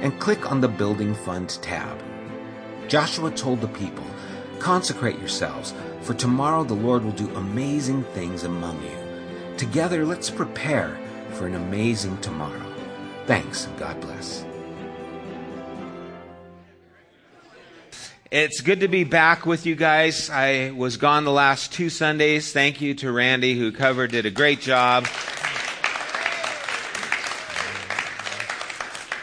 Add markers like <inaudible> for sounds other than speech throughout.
and click on the Building Fund tab. Joshua told the people, Consecrate yourselves, for tomorrow the Lord will do amazing things among you. Together, let's prepare for an amazing tomorrow. Thanks, and God bless. It's good to be back with you guys. I was gone the last two Sundays. Thank you to Randy, who covered, did a great job.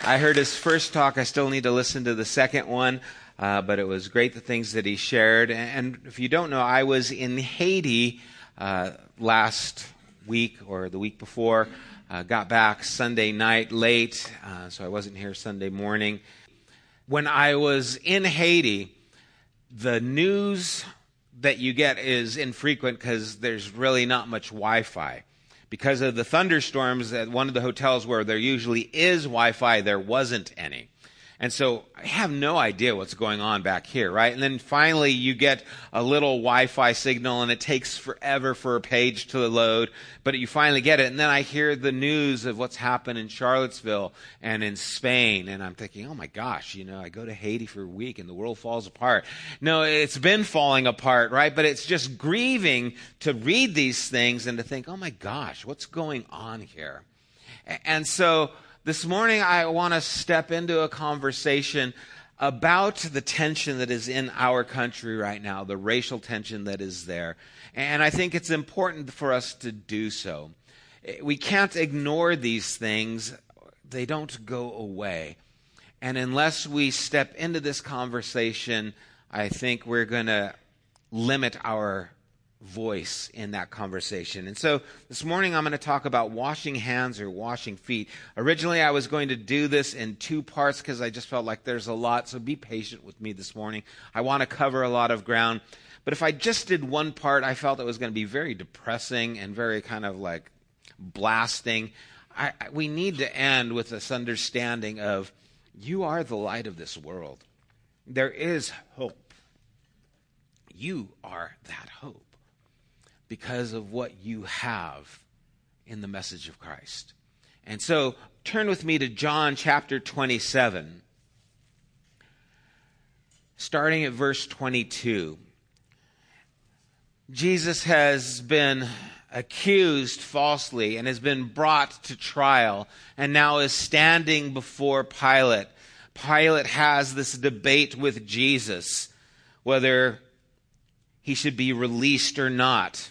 I heard his first talk. I still need to listen to the second one, uh, but it was great the things that he shared. And if you don't know, I was in Haiti uh, last week or the week before. Uh, got back Sunday night late, uh, so I wasn't here Sunday morning. When I was in Haiti, the news that you get is infrequent because there's really not much Wi Fi because of the thunderstorms at one of the hotels where there usually is Wi-Fi, there wasn't any. And so I have no idea what's going on back here, right? And then finally you get a little Wi-Fi signal and it takes forever for a page to load, but you finally get it. And then I hear the news of what's happened in Charlottesville and in Spain. And I'm thinking, oh my gosh, you know, I go to Haiti for a week and the world falls apart. No, it's been falling apart, right? But it's just grieving to read these things and to think, oh my gosh, what's going on here? And so, this morning, I want to step into a conversation about the tension that is in our country right now, the racial tension that is there. And I think it's important for us to do so. We can't ignore these things, they don't go away. And unless we step into this conversation, I think we're going to limit our voice in that conversation. And so this morning I'm going to talk about washing hands or washing feet. Originally I was going to do this in two parts because I just felt like there's a lot, so be patient with me this morning. I want to cover a lot of ground. But if I just did one part, I felt it was going to be very depressing and very kind of like blasting. I, I, we need to end with this understanding of you are the light of this world. There is hope. You are that hope because of what you have in the message of Christ. And so turn with me to John chapter 27, starting at verse 22. Jesus has been accused falsely and has been brought to trial and now is standing before Pilate. Pilate has this debate with Jesus whether he should be released or not.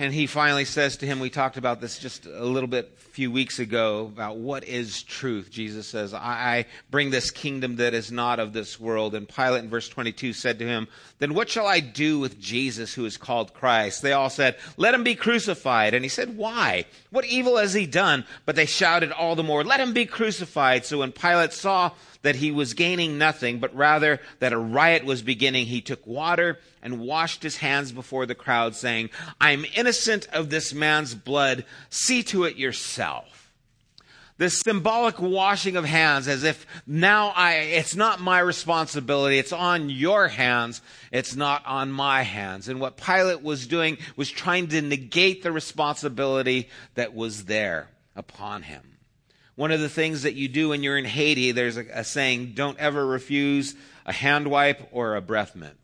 And he finally says to him, we talked about this just a little bit a few weeks ago about what is truth. Jesus says, I, I bring this kingdom that is not of this world. And Pilate in verse 22 said to him, Then what shall I do with Jesus who is called Christ? They all said, Let him be crucified. And he said, Why? What evil has he done? But they shouted all the more, Let him be crucified. So when Pilate saw that he was gaining nothing, but rather that a riot was beginning, he took water and washed his hands before the crowd, saying, I'm innocent of this man's blood. See to it yourself. This symbolic washing of hands as if now I, it's not my responsibility. It's on your hands. It's not on my hands. And what Pilate was doing was trying to negate the responsibility that was there upon him. One of the things that you do when you're in Haiti, there's a, a saying, don't ever refuse a hand wipe or a breath mint.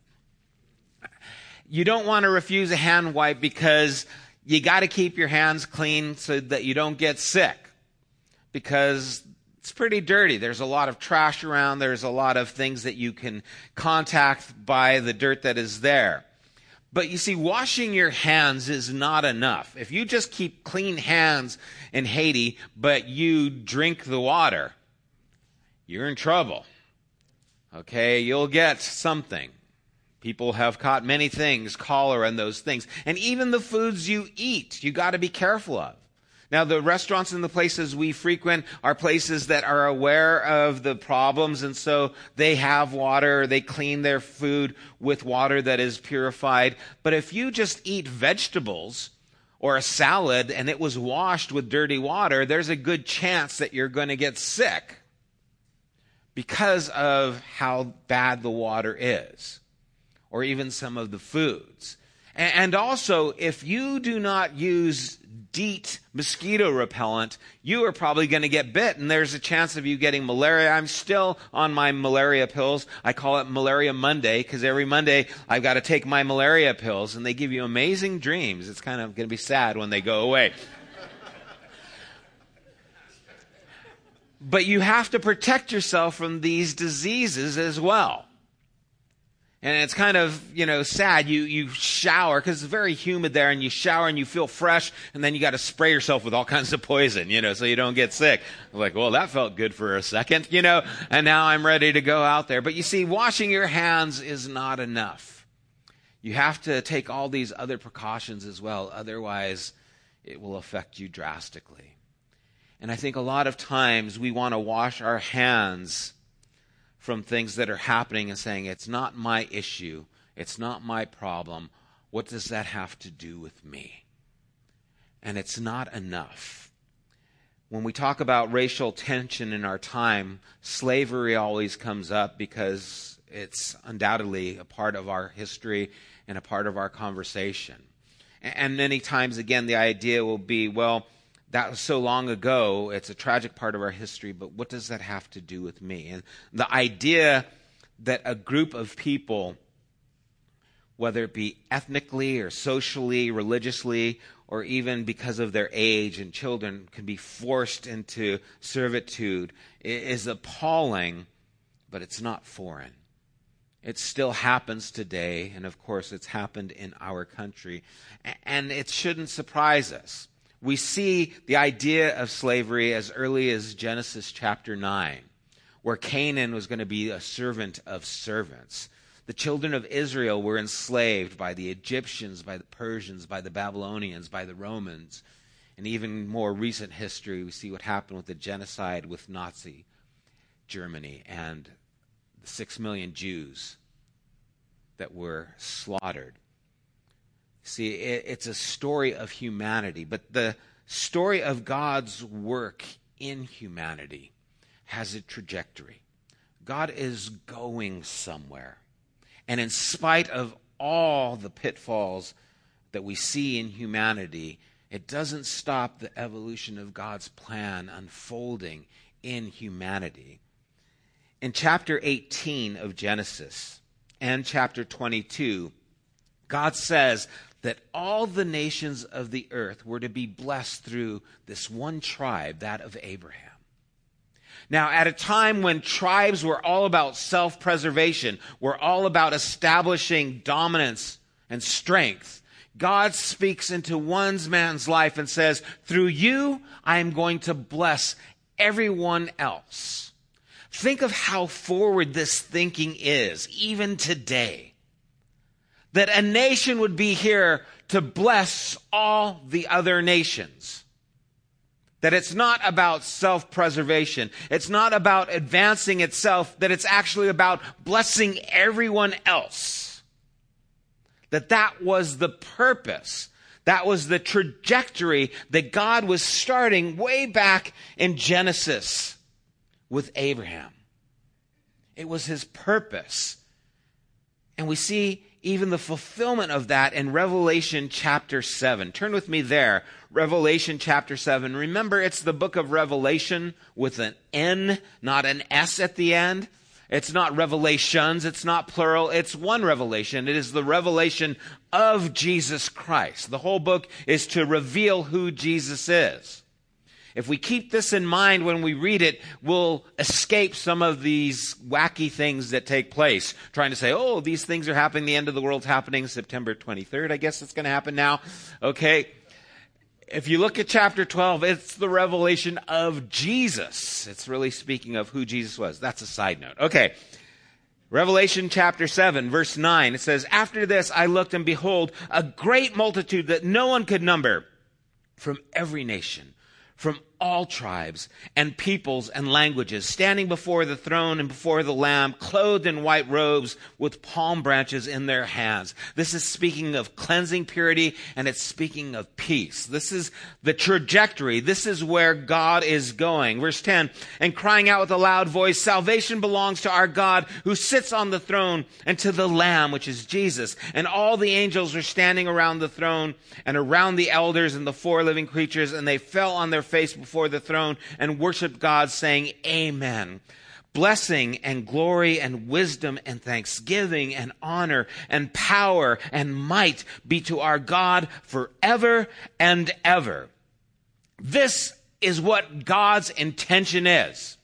You don't want to refuse a hand wipe because you got to keep your hands clean so that you don't get sick. Because it's pretty dirty. There's a lot of trash around. There's a lot of things that you can contact by the dirt that is there. But you see, washing your hands is not enough. If you just keep clean hands in Haiti, but you drink the water, you're in trouble. Okay, you'll get something. People have caught many things, cholera and those things. And even the foods you eat, you got to be careful of. Now, the restaurants and the places we frequent are places that are aware of the problems, and so they have water, they clean their food with water that is purified. But if you just eat vegetables or a salad and it was washed with dirty water, there's a good chance that you're going to get sick because of how bad the water is, or even some of the foods. And also, if you do not use DEET mosquito repellent, you are probably going to get bit, and there's a chance of you getting malaria. I'm still on my malaria pills. I call it Malaria Monday because every Monday I've got to take my malaria pills, and they give you amazing dreams. It's kind of going to be sad when they go away. but you have to protect yourself from these diseases as well. And it's kind of, you know, sad. You, you shower because it's very humid there and you shower and you feel fresh and then you got to spray yourself with all <laughs> kinds of poison, you know, so you don't get sick. I'm like, well, that felt good for a second, <laughs> you know, and now I'm ready to go out there. But you see, washing your hands is not enough. You have to take all these other precautions as well. Otherwise, it will affect you drastically. And I think a lot of times we want to wash our hands from things that are happening and saying, it's not my issue, it's not my problem. What does that have to do with me? And it's not enough. When we talk about racial tension in our time, slavery always comes up because it's undoubtedly a part of our history and a part of our conversation. And many times, again, the idea will be, well, that was so long ago. It's a tragic part of our history, but what does that have to do with me? And the idea that a group of people, whether it be ethnically or socially, religiously, or even because of their age and children, can be forced into servitude is appalling, but it's not foreign. It still happens today, and of course, it's happened in our country. And it shouldn't surprise us. We see the idea of slavery as early as Genesis chapter 9, where Canaan was going to be a servant of servants. The children of Israel were enslaved by the Egyptians, by the Persians, by the Babylonians, by the Romans. In even more recent history, we see what happened with the genocide with Nazi Germany and the six million Jews that were slaughtered. See, it, it's a story of humanity, but the story of God's work in humanity has a trajectory. God is going somewhere. And in spite of all the pitfalls that we see in humanity, it doesn't stop the evolution of God's plan unfolding in humanity. In chapter 18 of Genesis and chapter 22, God says that all the nations of the earth were to be blessed through this one tribe, that of Abraham. Now, at a time when tribes were all about self preservation, were all about establishing dominance and strength, God speaks into one man's life and says, Through you, I am going to bless everyone else. Think of how forward this thinking is, even today that a nation would be here to bless all the other nations. That it's not about self preservation. It's not about advancing itself, that it's actually about blessing everyone else. That that was the purpose. That was the trajectory that God was starting way back in Genesis with Abraham. It was his purpose. And we see even the fulfillment of that in Revelation chapter 7. Turn with me there. Revelation chapter 7. Remember, it's the book of Revelation with an N, not an S at the end. It's not revelations, it's not plural, it's one revelation. It is the revelation of Jesus Christ. The whole book is to reveal who Jesus is. If we keep this in mind when we read it, we'll escape some of these wacky things that take place. Trying to say, oh, these things are happening, the end of the world's happening September 23rd, I guess it's going to happen now. Okay. If you look at chapter 12, it's the revelation of Jesus. It's really speaking of who Jesus was. That's a side note. Okay. Revelation chapter 7, verse 9, it says, After this I looked, and behold, a great multitude that no one could number from every nation from all tribes and peoples and languages, standing before the throne and before the Lamb, clothed in white robes with palm branches in their hands. This is speaking of cleansing purity and it's speaking of peace. This is the trajectory. This is where God is going. Verse 10, and crying out with a loud voice, salvation belongs to our God who sits on the throne and to the Lamb, which is Jesus. And all the angels were standing around the throne and around the elders and the four living creatures, and they fell on their face before the throne and worshiped God, saying, Amen. Blessing and glory and wisdom and thanksgiving and honor and power and might be to our God forever and ever. This is what God's intention is.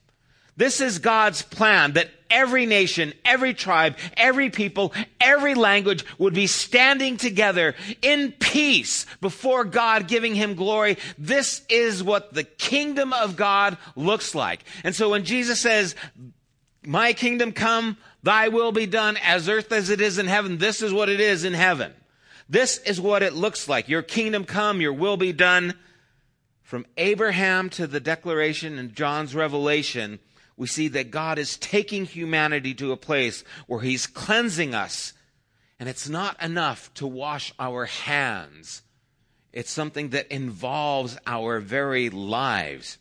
This is God's plan that every nation, every tribe, every people, every language would be standing together in peace before God, giving him glory. This is what the kingdom of God looks like. And so when Jesus says, my kingdom come, thy will be done as earth as it is in heaven, this is what it is in heaven. This is what it looks like. Your kingdom come, your will be done. From Abraham to the declaration in John's revelation, we see that God is taking humanity to a place where He's cleansing us. And it's not enough to wash our hands, it's something that involves our very lives.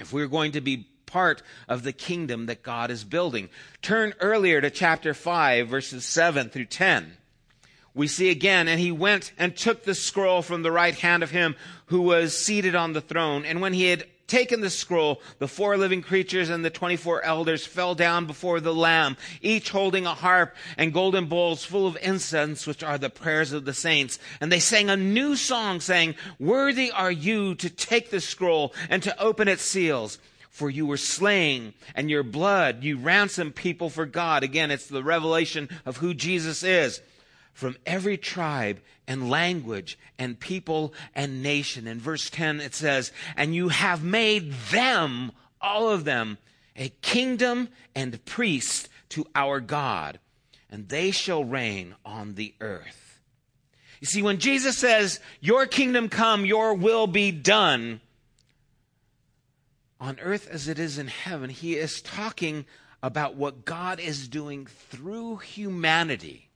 If we're going to be part of the kingdom that God is building, turn earlier to chapter 5, verses 7 through 10 we see again, and he went and took the scroll from the right hand of him who was seated on the throne. And when he had taken the scroll, the four living creatures and the 24 elders fell down before the Lamb, each holding a harp and golden bowls full of incense, which are the prayers of the saints. And they sang a new song saying, Worthy are you to take the scroll and to open its seals. For you were slain, and your blood you ransomed people for God. Again, it's the revelation of who Jesus is from every tribe and language and people and nation. In verse 10, it says, And you have made them, all of them, a kingdom and priests to our God, and they shall reign on the earth. You see, when Jesus says, Your kingdom come, your will be done, on earth as it is in heaven, he is talking about what God is doing through humanity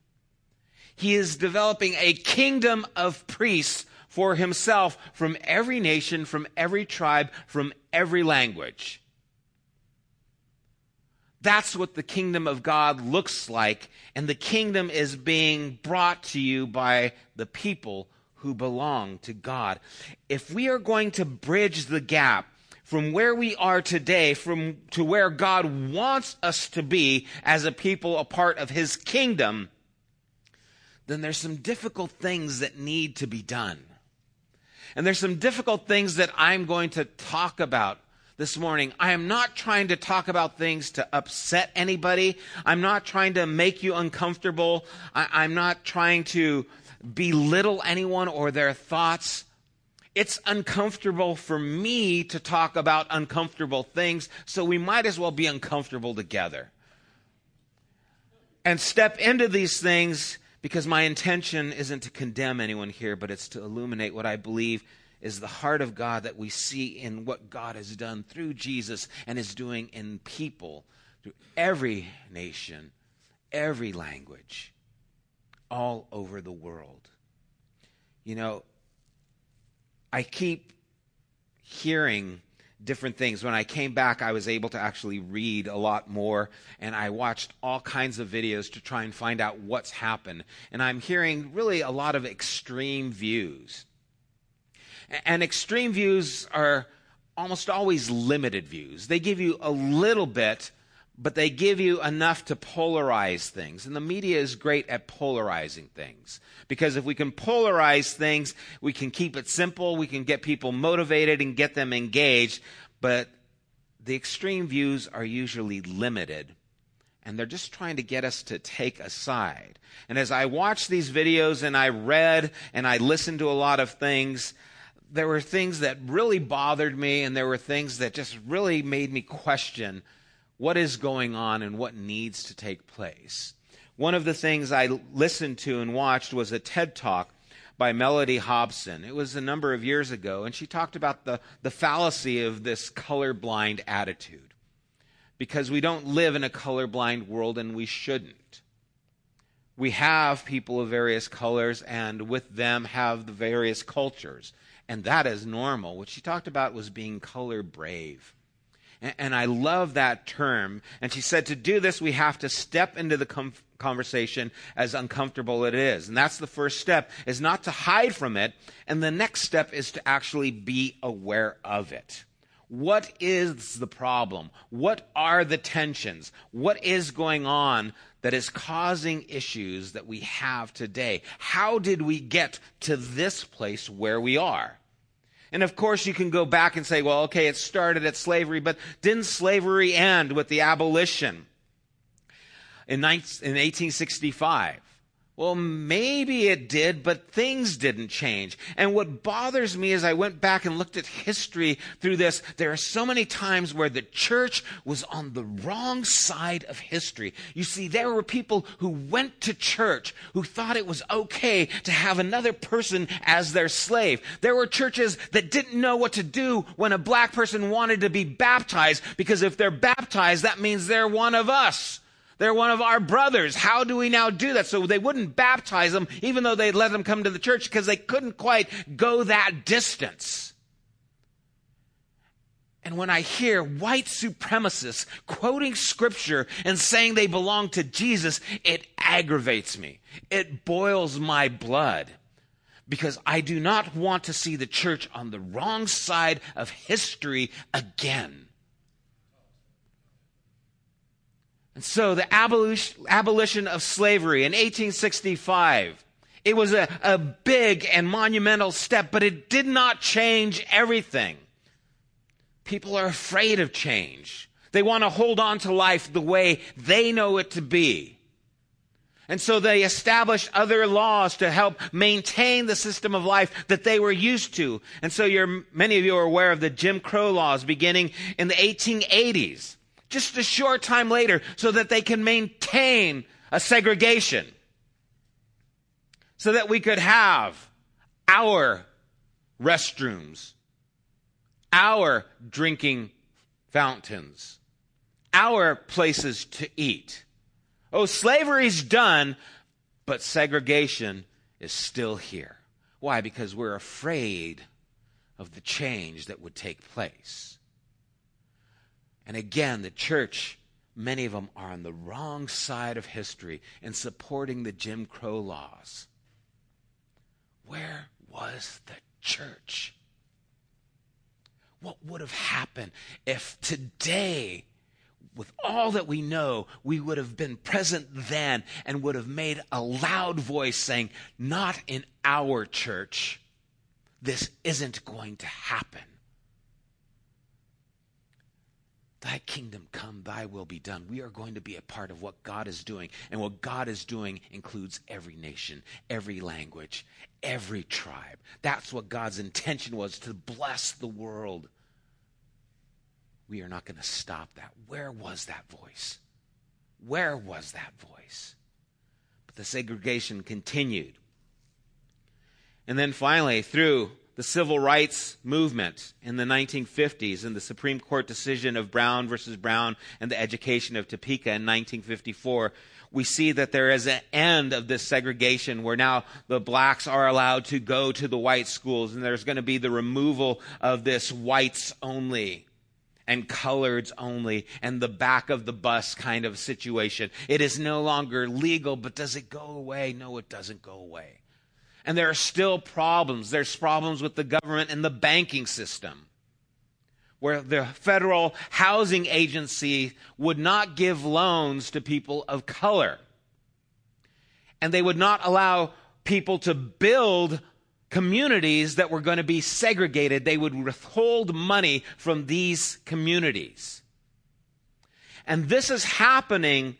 he is developing a kingdom of priests for himself from every nation, from every tribe, from every language. That's what the kingdom of God looks like, and the kingdom is being brought to you by the people who belong to God. If we are going to bridge the gap from where we are today from to where God wants us to be as a people a part of his kingdom, then there's some difficult things that need to be done. And there's some difficult things that I'm going to talk about this morning. I am not trying to talk about things to upset anybody. I'm not trying to make you uncomfortable. I, am not trying to belittle anyone or their thoughts. It's uncomfortable for me to talk about uncomfortable things, so we might as well be uncomfortable together. And step into these things because my intention isn't to condemn anyone here, but it's to illuminate what I believe is the heart of God that we see in what God has done through Jesus and is doing in people, through every nation, every language, all over the world. You know, I keep hearing different things. When I came back, I was able to actually read a lot more, and I watched all kinds of videos to try and find out what's happened. And I'm hearing really a lot of extreme views. And extreme views are almost always limited views. They give you a little bit, but they give you enough to polarize things. And the media is great at polarizing things. Because if we can polarize things, we can keep it simple, we can get people motivated and get them engaged. But the extreme views are usually limited. And they're just trying to get us to take a side. And as I watched these videos and I read and I listened to a lot of things, there were things that really bothered me and there were things that just really made me question what is going on and what needs to take place. One of the things I listened to and watched was a TED talk by Mellody Hobson. It was a number of years ago, and she talked about the, the fallacy of this colorblind attitude. Because we don't live in a colorblind world, and we shouldn't. We have people of various colors, and with them have the various cultures. And that is normal. What she talked about was being color brave. And I love that term. And she said to do this, we have to step into the com- conversation as uncomfortable it is. And that's the first step, is not to hide from it. And the next step is to actually be aware of it. What is the problem? What are the tensions? What is going on that is causing issues that we have today? How did we get to this place where we are? And of course, you can go back and say, well, okay, it started at slavery, but didn't slavery end with the abolition in 1865? Well, maybe it did, but things didn't change. And what bothers me is I went back and looked at history through this. There are so many times where the church was on the wrong side of history. You see, there were people who went to church who thought it was okay to have another person as their slave. There were churches that didn't know what to do when a black person wanted to be baptized because if they're baptized, that means they're one of us. They're one of our brothers. How do we now do that? So they wouldn't baptize them, even though they'd let them come to the church, because they couldn't quite go that distance. And when I hear white supremacists quoting scripture and saying they belong to Jesus, it aggravates me. It boils my blood because I do not want to see the church on the wrong side of history again. And so the abolition, of slavery in 1865, it was a, a big and monumental step, but it did not change everything. People are afraid of change. They want to hold on to life the way they know it to be. And so they established other laws to help maintain the system of life that they were used to. And so many of you are aware of the Jim Crow laws beginning in the 1880s just a short time later so that they can maintain a segregation. So that we could have our restrooms, our drinking fountains, our places to eat. Oh, slavery's done, but segregation is still here. Why? Because we're afraid of the change that would take place. And again, the church, many of them are on the wrong side of history in supporting the Jim Crow laws. Where was the church? What would have happened if today, with all that we know, we would have been present then and would have made a loud voice saying, Not in our church. This isn't going to happen. Thy kingdom come, thy will be done. We are going to be a part of what God is doing. And what God is doing includes every nation, every language, every tribe. That's what God's intention was to bless the world. We are not going to stop that. Where was that voice? Where was that voice? But the segregation continued. And then finally, through the civil rights movement in the 1950s and the Supreme Court decision of Brown versus Brown and the education of Topeka in 1954, we see that there is an end of this segregation where now the blacks are allowed to go to the white schools and there's going to be the removal of this whites only and coloreds only and the back of the bus kind of situation. It is no longer legal, but does it go away? No, it doesn't go away. And there are still problems. There's problems with the government and the banking system, where the federal housing agency would not give loans to people of color. And they would not allow people to build communities that were going to be segregated. They would withhold money from these communities. And this is happening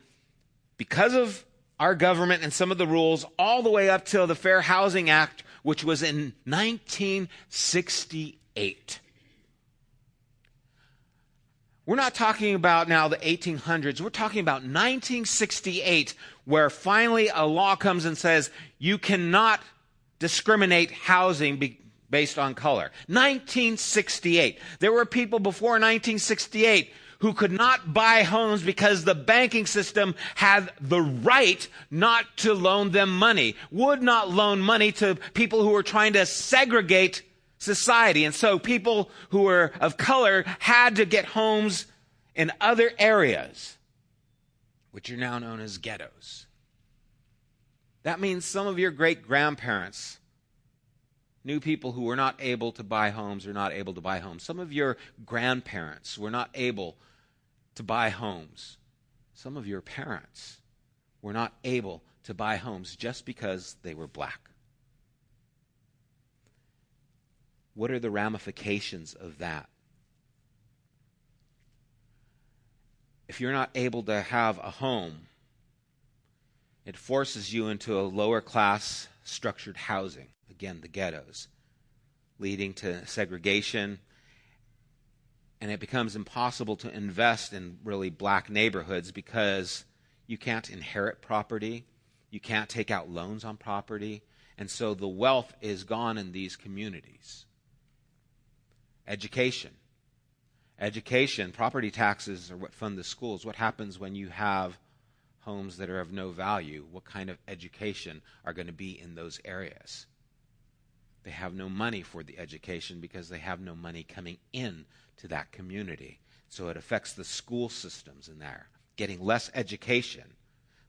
because of our government and some of the rules all the way up till the Fair Housing Act, which was in 1968. We're not talking about now the 1800s. We're talking about 1968, where finally a law comes and says you cannot discriminate housing be- based on color. 1968. There were people before 1968 who could not buy homes because the banking system had the right not to loan them money, would not loan money to people who were trying to segregate society. And so people who were of color had to get homes in other areas, which are now known as ghettos. That means some of your great grandparents knew people who were not able to buy homes or not able to buy homes. Some of your grandparents were not able to buy homes. Some of your parents were not able to buy homes just because they were black. What are the ramifications of that? If you're not able to have a home, it forces you into a lower class structured housing, again, the ghettos, leading to segregation and it becomes impossible to invest in really black neighborhoods because you can't inherit property, you can't take out loans on property, and so the wealth is gone in these communities. Education. Education, property taxes are what fund the schools. What happens when you have homes that are of no value? What kind of education are going to be in those areas? They have no money for the education because they have no money coming in to that community. So it affects the school systems in there, getting less education.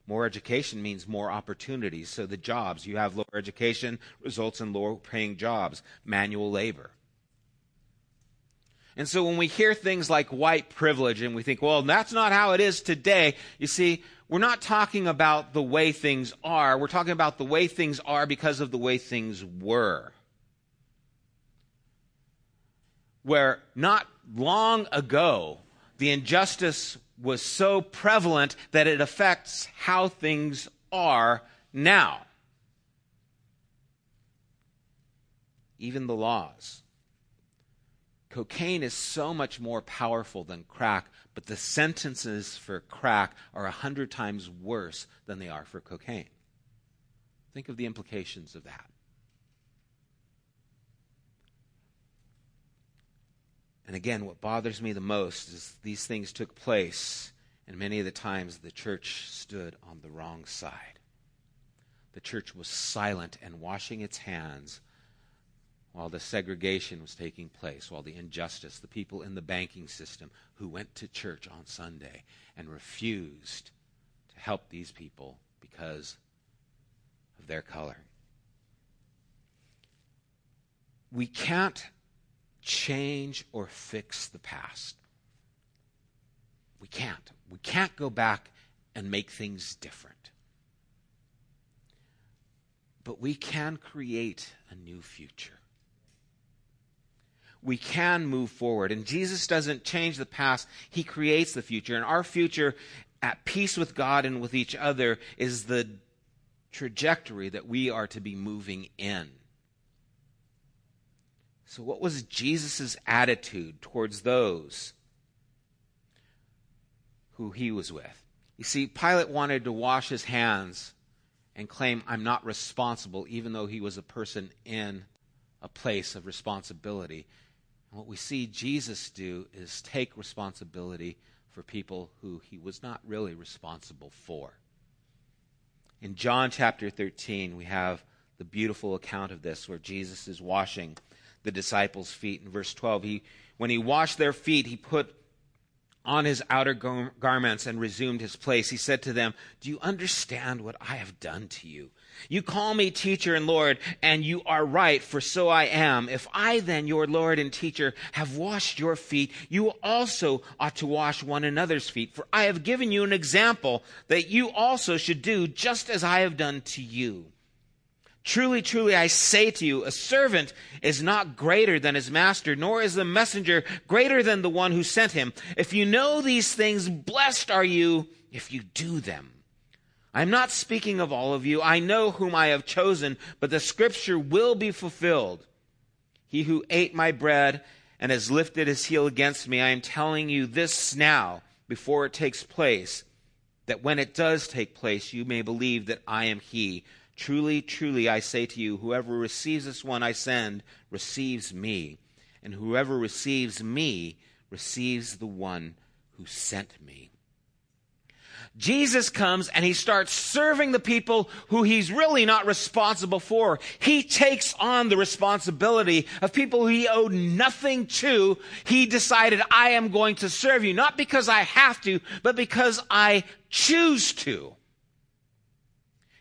More education means more opportunities. So the jobs, you have lower education, results in lower paying jobs, manual labor. And so when we hear things like white privilege and we think, well, that's not how it is today, you see, we're not talking about the way things are. We're talking about the way things are because of the way things were. Where not long ago, the injustice was so prevalent that it affects how things are now. Even the laws. Cocaine is so much more powerful than crack, but the sentences for crack are a hundred times worse than they are for cocaine. Think of the implications of that. And again, what bothers me the most is these things took place, and many of the times the church stood on the wrong side. The church was silent and washing its hands while the segregation was taking place, while the injustice, the people in the banking system who went to church on Sunday and refused to help these people because of their color. We can't change or fix the past. We can't. We can't go back and make things different. But we can create a new future. We can move forward. And Jesus doesn't change the past, He creates the future. And our future, at peace with God and with each other, is the trajectory that we are to be moving in. So, what was Jesus' attitude towards those who he was with? You see, Pilate wanted to wash his hands and claim, I'm not responsible, even though he was a person in a place of responsibility. And what we see Jesus do is take responsibility for people who he was not really responsible for. In John chapter 13, we have the beautiful account of this where Jesus is washing the disciples' feet. In verse 12, he, when he washed their feet, he put on his outer gar- garments and resumed his place, he said to them, Do you understand what I have done to you? You call me teacher and Lord, and you are right, for so I am. If I then, your Lord and teacher, have washed your feet, you also ought to wash one another's feet. For I have given you an example that you also should do just as I have done to you. Truly, truly, I say to you, a servant is not greater than his master, nor is the messenger greater than the one who sent him. If you know these things, blessed are you if you do them. I'm not speaking of all of you. I know whom I have chosen, but the scripture will be fulfilled. He who ate my bread and has lifted his heel against me, I am telling you this now, before it takes place, that when it does take place, you may believe that I am he. Truly, truly, I say to you, whoever receives this one I send receives me, and whoever receives me receives the one who sent me. Jesus comes and he starts serving the people who he's really not responsible for. He takes on the responsibility of people he owed nothing to. He decided, I am going to serve you, not because I have to, but because I choose to.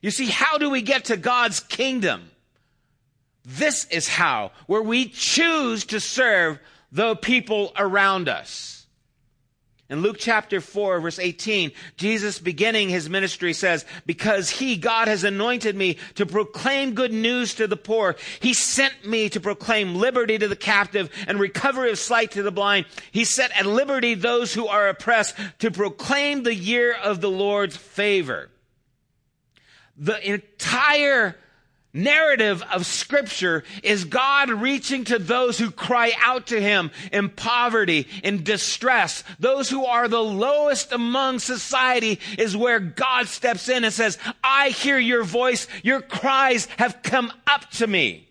You see, how do we get to God's kingdom? This is how, where we choose to serve the people around us. In Luke chapter 4, verse 18, Jesus beginning his ministry says, Because he, God, has anointed me to proclaim good news to the poor. He sent me to proclaim liberty to the captive and recovery of sight to the blind. He set at liberty those who are oppressed to proclaim the year of the Lord's favor the entire narrative of scripture is God reaching to those who cry out to him in poverty, in distress. Those who are the lowest among society is where God steps in and says, I hear your voice. Your cries have come up to me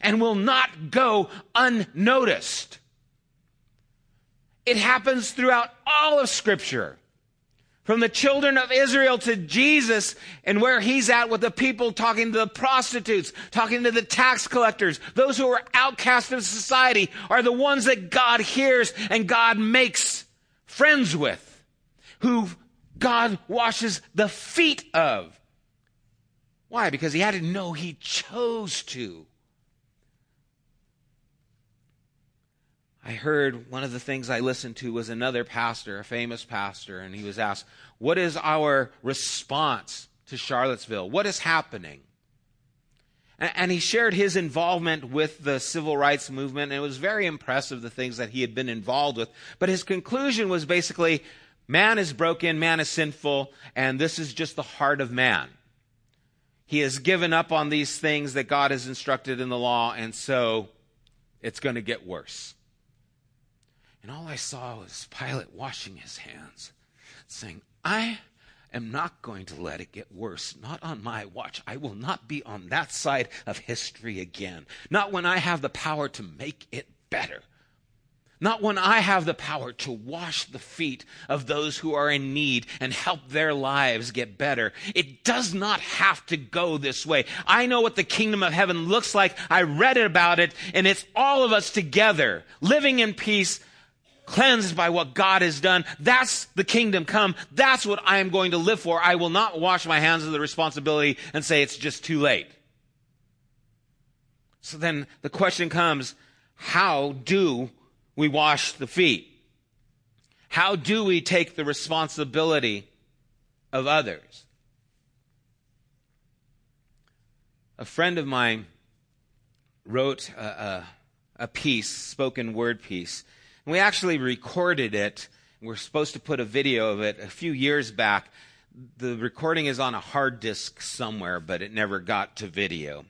and will not go unnoticed. It happens throughout all of scripture from the children of Israel to Jesus and where he's at with the people talking to the prostitutes, talking to the tax collectors, those who are outcast of society are the ones that God hears and God makes friends with, who God washes the feet of. Why? Because he had to know he chose to. I heard one of the things I listened to was another pastor, a famous pastor, and he was asked, What is our response to Charlottesville? What is happening? And he shared his involvement with the civil rights movement, and it was very impressive the things that he had been involved with. But his conclusion was basically man is broken, man is sinful, and this is just the heart of man. He has given up on these things that God has instructed in the law, and so it's going to get worse. And all I saw was Pilate washing his hands, saying, I am not going to let it get worse. Not on my watch. I will not be on that side of history again. Not when I have the power to make it better. Not when I have the power to wash the feet of those who are in need and help their lives get better. It does not have to go this way. I know what the kingdom of heaven looks like. I read about it and it's all of us together living in peace cleansed by what God has done. That's the kingdom come. That's what I am going to live for. I will not wash my hands of the responsibility and say it's just too late. So then the question comes, how do we wash the feet? How do we take the responsibility of others? A friend of mine wrote a, a, a piece, spoken word piece, we actually recorded it. We're supposed to put a video of it a few years back. The recording is on a hard disk somewhere, but it never got to video.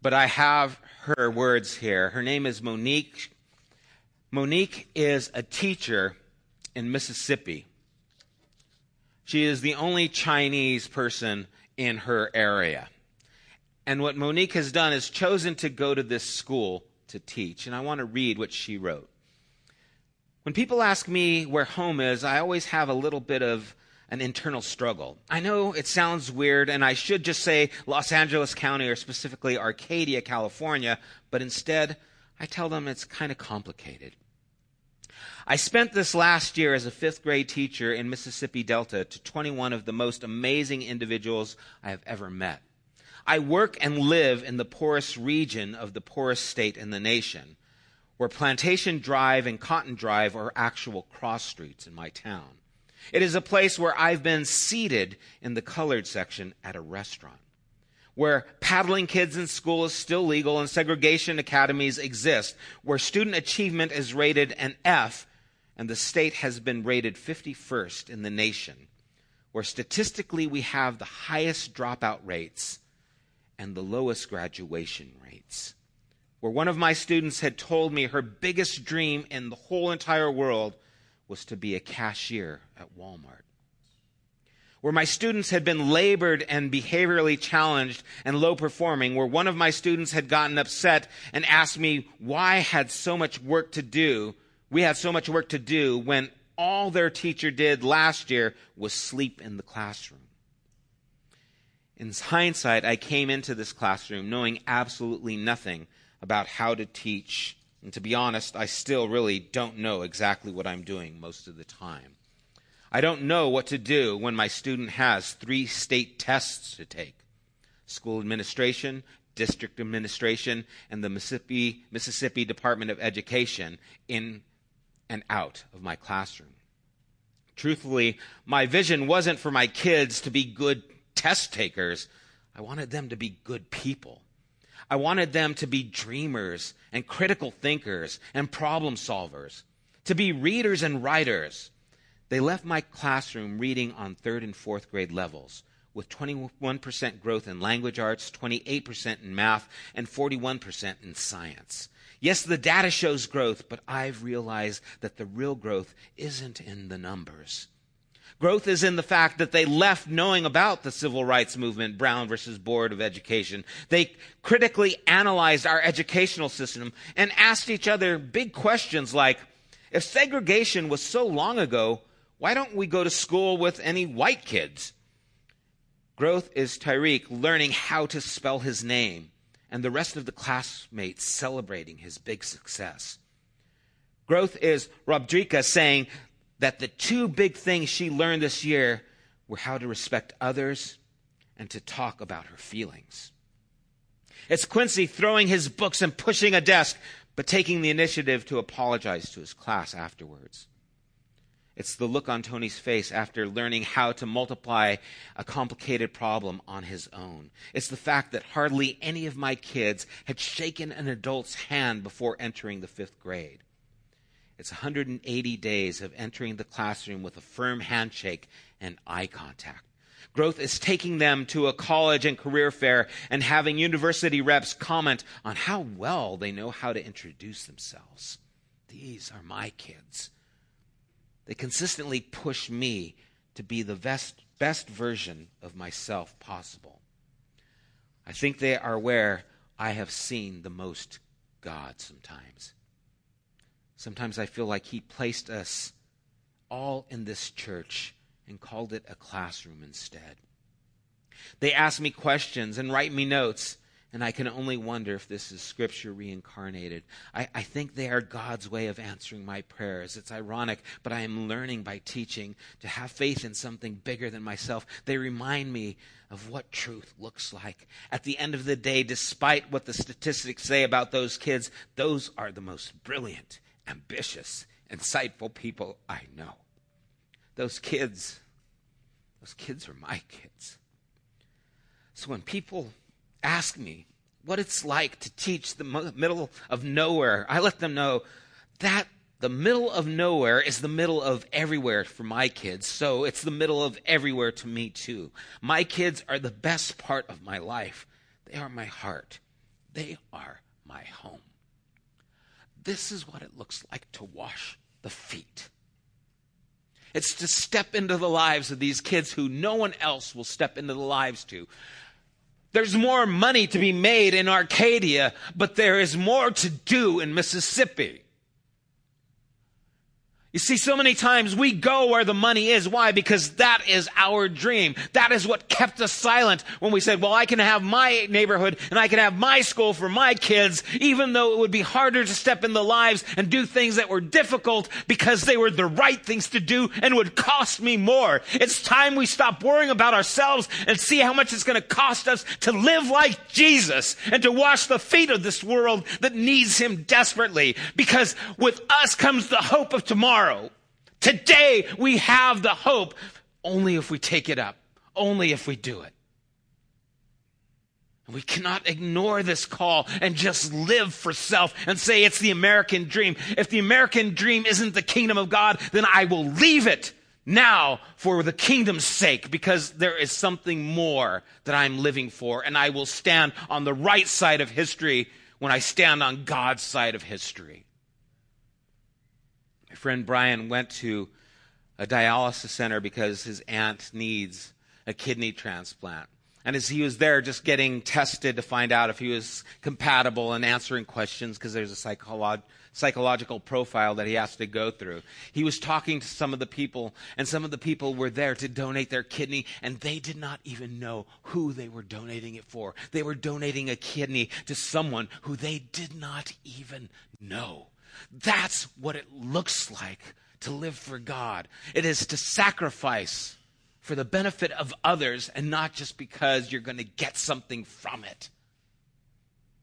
But I have her words here. Her name is Monique. Monique is a teacher in Mississippi. She is the only Chinese person in her area. And what Monique has done is chosen to go to this school to teach. And I want to read what she wrote. When people ask me where home is, I always have a little bit of an internal struggle. I know it sounds weird, and I should just say Los Angeles County or specifically Arcadia, California, but instead, I tell them it's kind of complicated. I spent this last year as a fifth grade teacher in Mississippi Delta to 21 of the most amazing individuals I have ever met. I work and live in the poorest region of the poorest state in the nation, where Plantation Drive and Cotton Drive are actual cross streets in my town. It is a place where I've been seated in the colored section at a restaurant, where paddling kids in school is still legal and segregation academies exist, where student achievement is rated an F and the state has been rated 51st in the nation, where statistically we have the highest dropout rates and the lowest graduation rates. Where one of my students had told me her biggest dream in the whole entire world was to be a cashier at Walmart. Where my students had been labored and behaviorally challenged and low performing, where one of my students had gotten upset and asked me why I had so much work to do, we had so much work to do when all their teacher did last year was sleep in the classroom. In hindsight, I came into this classroom knowing absolutely nothing about how to teach and to be honest, I still really don't know exactly what I'm doing most of the time. I don't know what to do when my student has three state tests to take school administration, district administration, and the Mississippi, Mississippi Department of Education in and out of my classroom. Truthfully, my vision wasn't for my kids to be good test takers. I wanted them to be good people. I wanted them to be dreamers and critical thinkers and problem solvers, to be readers and writers. They left my classroom reading on third and fourth grade levels, with 21% growth in language arts, 28% in math, and 41% in science. Yes, the data shows growth, but I've realized that the real growth isn't in the numbers. Growth is in the fact that they left knowing about the civil rights movement, Brown versus Board of Education. They critically analyzed our educational system and asked each other big questions like, if segregation was so long ago, why don't we go to school with any white kids? Growth is Tyreek learning how to spell his name and the rest of the classmates celebrating his big success. Growth is Robdrika saying, that the two big things she learned this year were how to respect others and to talk about her feelings. It's Quincy throwing his books and pushing a desk, but taking the initiative to apologize to his class afterwards. It's the look on Tony's face after learning how to multiply a complicated problem on his own. It's the fact that hardly any of my kids had shaken an adult's hand before entering the fifth grade. It's 180 days of entering the classroom with a firm handshake and eye contact. Growth is taking them to a college and career fair and having university reps comment on how well they know how to introduce themselves. These are my kids. They consistently push me to be the best, best version of myself possible. I think they are where I have seen the most God sometimes. Sometimes I feel like He placed us all in this church and called it a classroom instead. They ask me questions and write me notes, and I can only wonder if this is Scripture reincarnated. I, I, think they are God's way of answering my prayers. It's ironic, but I am learning by teaching to have faith in something bigger than myself. They remind me of what truth looks like. At the end of the day, despite what the statistics say about those kids, those are the most brilliant ambitious, insightful people I know. Those kids, those kids are my kids. So when people ask me what it's like to teach the middle of nowhere, I let them know that the middle of nowhere is the middle of everywhere for my kids. So it's the middle of everywhere to me too. My kids are the best part of my life. They are my heart. They are my home. This is what it looks like to wash the feet. It's to step into the lives of these kids who no one else will step into the lives to. There's more money to be made in Arcadia, but there is more to do in Mississippi. You see, so many times we go where the money is. Why? Because that is our dream. That is what kept us silent when we said, well, I can have my neighborhood and I can have my school for my kids, even though it would be harder to step in the lives and do things that were difficult because they were the right things to do and would cost me more. It's time we stop worrying about ourselves and see how much it's going to cost us to live like Jesus and to wash the feet of this world that needs him desperately. Because with us comes the hope of tomorrow tomorrow. Today we have the hope only if we take it up, only if we do it. We cannot ignore this call and just live for self and say it's the American dream. If the American dream isn't the kingdom of God, then I will leave it now for the kingdom's sake because there is something more that I'm living for and I will stand on the right side of history when I stand on God's side of history. My friend Brian went to a dialysis center because his aunt needs a kidney transplant. And as he was there just getting tested to find out if he was compatible and answering questions, because there's a psycholo- psychological profile that he has to go through, he was talking to some of the people, and some of the people were there to donate their kidney, and they did not even know who they were donating it for. They were donating a kidney to someone who they did not even know. That's what it looks like to live for God. It is to sacrifice for the benefit of others and not just because you're going to get something from it.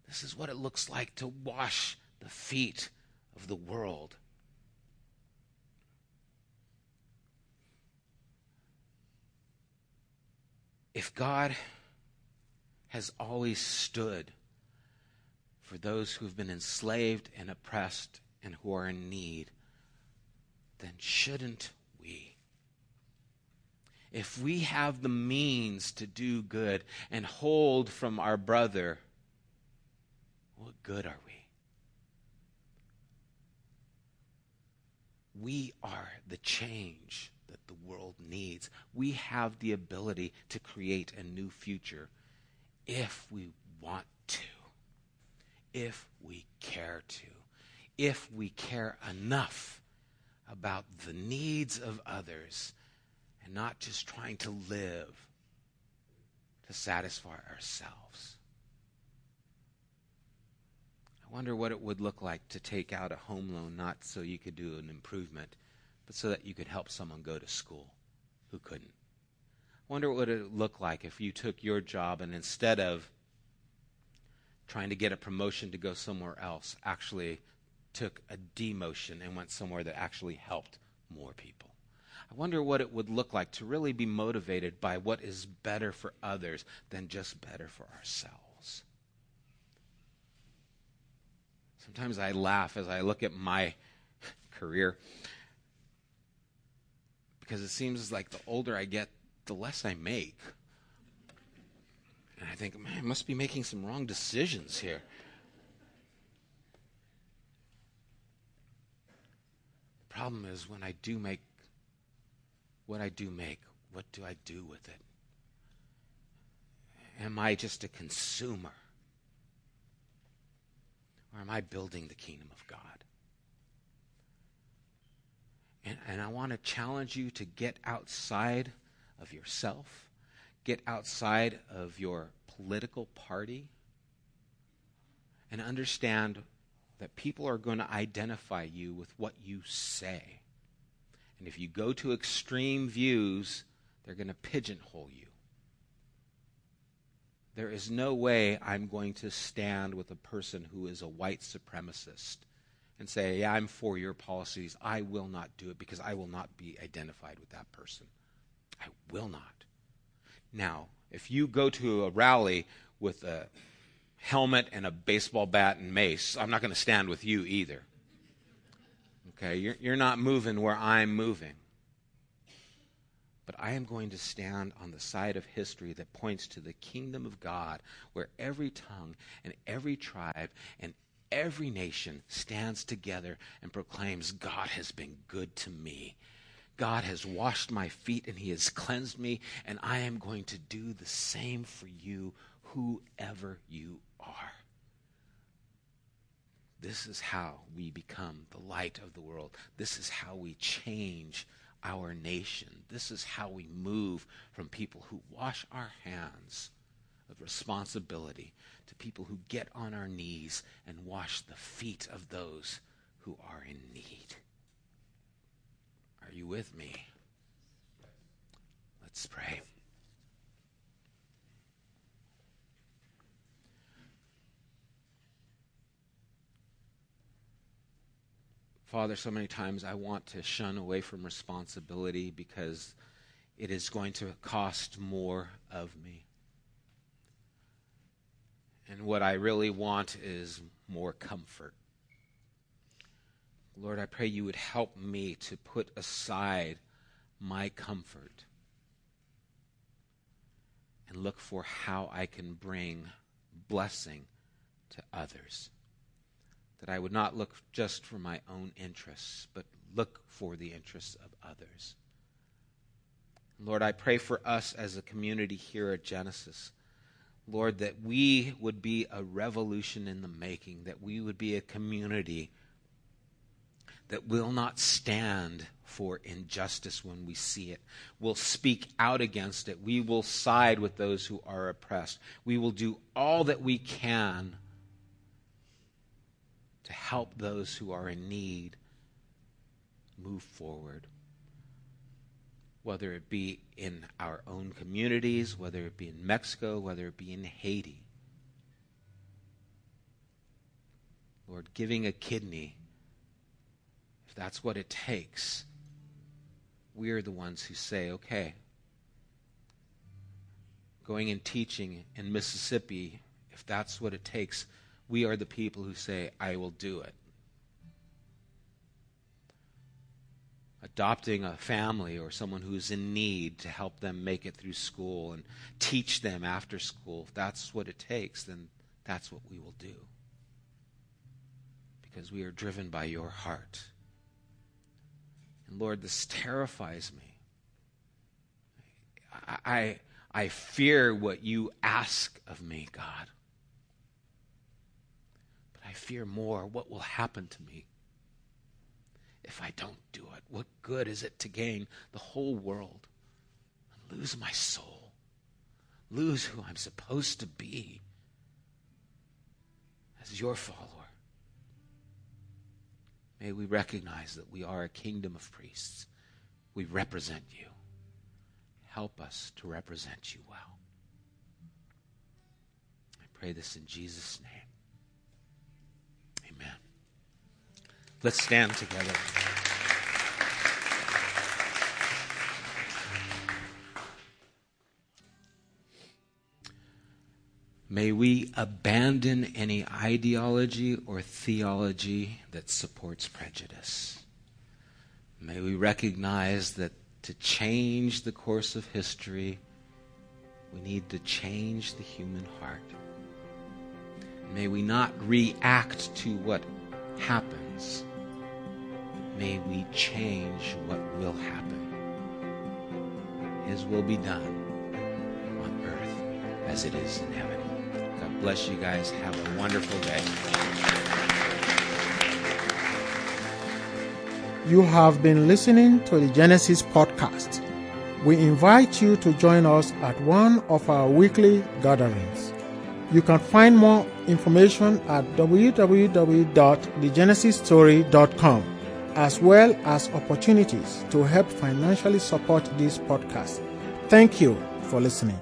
This is what it looks like to wash the feet of the world. If God has always stood for those who have been enslaved and oppressed and who are in need, then shouldn't we? If we have the means to do good and hold from our brother, what good are we? We are the change that the world needs. We have the ability to create a new future if we want if we care to, if we care enough about the needs of others and not just trying to live to satisfy ourselves. I wonder what it would look like to take out a home loan not so you could do an improvement, but so that you could help someone go to school who couldn't. I wonder what it would look like if you took your job and instead of trying to get a promotion to go somewhere else actually took a demotion and went somewhere that actually helped more people. I wonder what it would look like to really be motivated by what is better for others than just better for ourselves. Sometimes I laugh as I look at my <laughs> career because it seems like the older I get, the less I make. And I think, man, I must be making some wrong decisions here. The problem is when I do make what I do make, what do I do with it? Am I just a consumer? Or am I building the kingdom of God? And, and I want to challenge you to get outside of yourself get outside of your political party and understand that people are going to identify you with what you say. And if you go to extreme views, they're going to pigeonhole you. There is no way I'm going to stand with a person who is a white supremacist and say, Yeah, I'm for your policies. I will not do it because I will not be identified with that person. I will not. Now, if you go to a rally with a helmet and a baseball bat and mace, I'm not going to stand with you either. Okay, you're, you're not moving where I'm moving. But I am going to stand on the side of history that points to the kingdom of God, where every tongue and every tribe and every nation stands together and proclaims, God has been good to me. God has washed my feet and he has cleansed me, and I am going to do the same for you, whoever you are. This is how we become the light of the world. This is how we change our nation. This is how we move from people who wash our hands of responsibility to people who get on our knees and wash the feet of those who are in need. Are you with me? Let's pray. Father, so many times I want to shun away from responsibility because it is going to cost more of me. And what I really want is more comfort. Lord, I pray you would help me to put aside my comfort and look for how I can bring blessing to others that I would not look just for my own interests, but look for the interests of others. Lord, I pray for us as a community here at Genesis. Lord, that we would be a revolution in the making, that we would be a community that will not stand for injustice when we see it. We'll speak out against it. We will side with those who are oppressed. We will do all that we can to help those who are in need move forward. Whether it be in our own communities, whether it be in Mexico, whether it be in Haiti. Lord, giving a kidney, if that's what it takes, we are the ones who say, okay, going and teaching in Mississippi, if that's what it takes, we are the people who say, I will do it. Adopting a family or someone who's in need to help them make it through school and teach them after school, if that's what it takes, then that's what we will do. Because we are driven by your heart. And Lord, this terrifies me. I, I, I fear what you ask of me, God. But I fear more what will happen to me if I don't do it. What good is it to gain the whole world and lose my soul, lose who I'm supposed to be as your follower? May we recognize that we are a kingdom of priests. We represent you. Help us to represent you well. I pray this in Jesus' name. Amen. Let's stand together. May we abandon any ideology or theology that supports prejudice. May we recognize that to change the course of history, we need to change the human heart. May we not react to what happens may we change what will happen. His will be done on earth as it is in heaven. Bless you guys. Have a wonderful day. You have been listening to the Genesis podcast. We invite you to join us at one of our weekly gatherings. You can find more information at www.thegenesisstory.com as well as opportunities to help financially support this podcast. Thank you for listening.